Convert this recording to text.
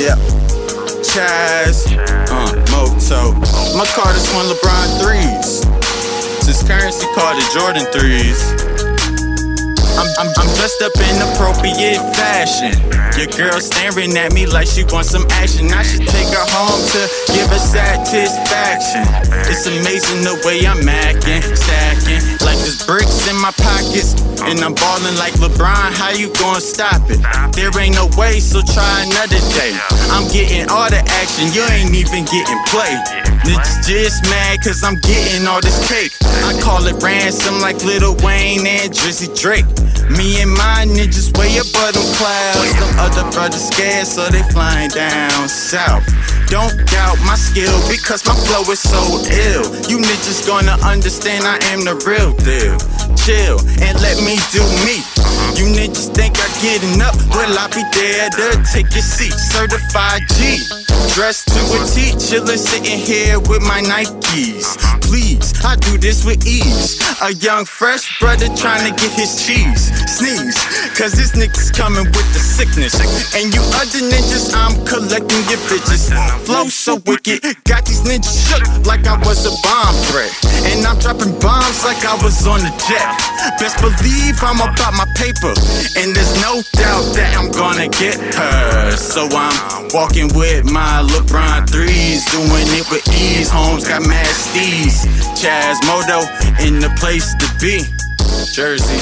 Yeah. Chaz, uh, Moto. My car is one LeBron threes. This currency called it Jordan threes. I'm, I'm, I'm dressed up in appropriate fashion. Your girl staring at me like she wants some action. I should take her home to give her satisfaction. It's amazing the way I'm acting, stacking like this bricks in my pockets. And I'm balling like LeBron, how you gonna stop it? There ain't no way, so try another day. I'm getting all the action, you ain't even getting play. Niggas just mad cause I'm getting all this cake. I call it ransom like Lil Wayne and Drizzy Drake. Me and my ninjas way above them clouds. Them other brothers scared, so they flying down south. Don't doubt my skill because my flow is so ill. You niggas gonna understand I am the real deal. Chill and let me do me. You niggas think I'm getting up? Well, I be there to take your seat. Certified G. Dressed to a T, chillin' sitting here with my Nikes. Please, I do this with ease. A young fresh brother trying to get his cheese. Sneeze, cause this nigga's coming with the sickness. And you other ninjas, I'm collecting your bitches. Flow so wicked, got these ninjas shook like I was a bomb threat. And I'm dropping bombs like I was on a jet. Best believe I'm about my paper. And there's no doubt that I'm gonna get her. So I'm walking with my LeBron threes, doing it with ease. Holmes got mad steez. Chaz Moto in the place to be. Jersey.